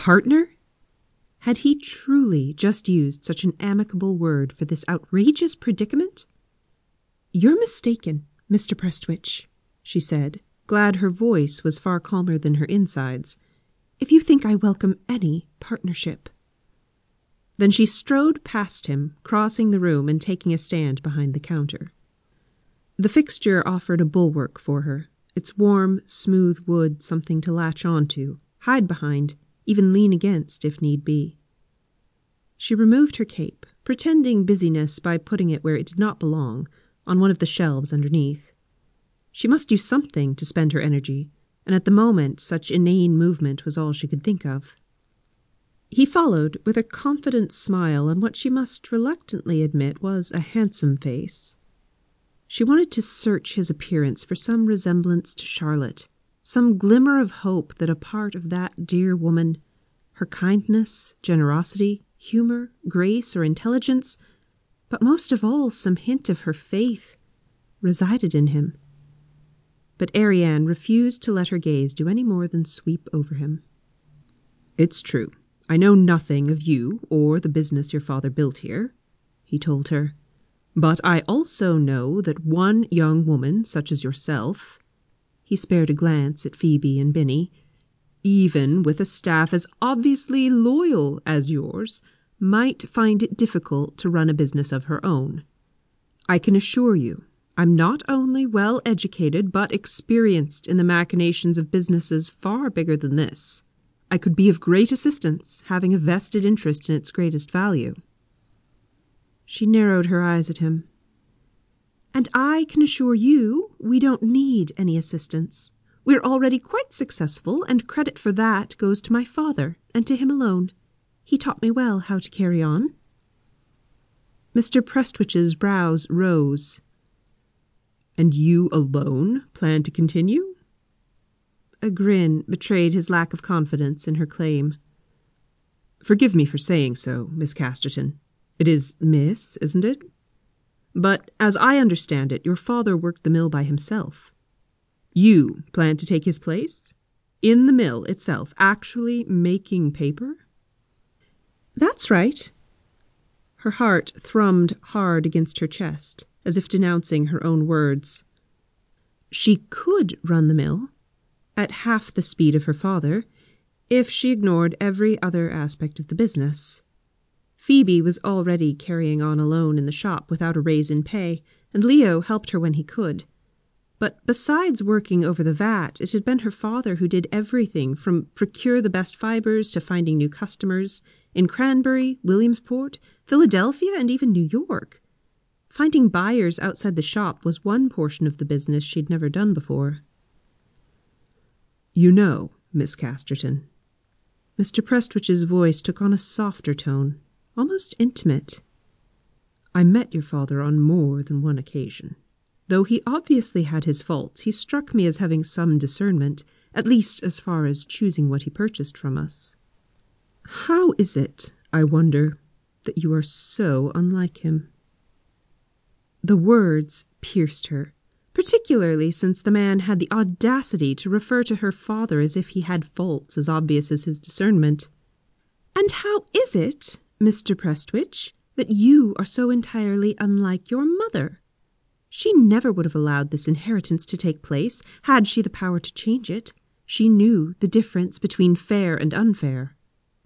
Partner? Had he truly just used such an amicable word for this outrageous predicament? You're mistaken, Mr. Prestwich, she said, glad her voice was far calmer than her insides, if you think I welcome any partnership. Then she strode past him, crossing the room and taking a stand behind the counter. The fixture offered a bulwark for her, its warm, smooth wood something to latch on to, hide behind, even lean against if need be. She removed her cape, pretending busyness by putting it where it did not belong, on one of the shelves underneath. She must do something to spend her energy, and at the moment such inane movement was all she could think of. He followed with a confident smile on what she must reluctantly admit was a handsome face. She wanted to search his appearance for some resemblance to Charlotte, some glimmer of hope that a part of that dear woman, her kindness, generosity, humour, grace, or intelligence, but most of all some hint of her faith, resided in him. But Arianne refused to let her gaze do any more than sweep over him. It's true. I know nothing of you or the business your father built here, he told her. But I also know that one young woman such as yourself he spared a glance at Phoebe and Binny. Even with a staff as obviously loyal as yours, might find it difficult to run a business of her own. I can assure you I'm not only well educated, but experienced in the machinations of businesses far bigger than this. I could be of great assistance, having a vested interest in its greatest value. She narrowed her eyes at him. And I can assure you we don't need any assistance. We're already quite successful, and credit for that goes to my father, and to him alone. He taught me well how to carry on. Mr. Prestwich's brows rose. And you alone plan to continue? A grin betrayed his lack of confidence in her claim. Forgive me for saying so, Miss Casterton. It is Miss, isn't it? But as I understand it, your father worked the mill by himself. You plan to take his place? In the mill itself, actually making paper? That's right. Her heart thrummed hard against her chest, as if denouncing her own words. She could run the mill, at half the speed of her father, if she ignored every other aspect of the business. Phoebe was already carrying on alone in the shop without a raise in pay, and Leo helped her when he could. But besides working over the vat, it had been her father who did everything from procure the best fibers to finding new customers in Cranbury, Williamsport, Philadelphia, and even New York. Finding buyers outside the shop was one portion of the business she'd never done before. You know, Miss Casterton. Mr. Prestwich's voice took on a softer tone almost intimate. I met your father on more than one occasion. Though he obviously had his faults, he struck me as having some discernment, at least as far as choosing what he purchased from us. How is it, I wonder, that you are so unlike him? The words pierced her, particularly since the man had the audacity to refer to her father as if he had faults as obvious as his discernment. And how is it, Mr. Prestwich, that you are so entirely unlike your mother. She never would have allowed this inheritance to take place, had she the power to change it. She knew the difference between fair and unfair.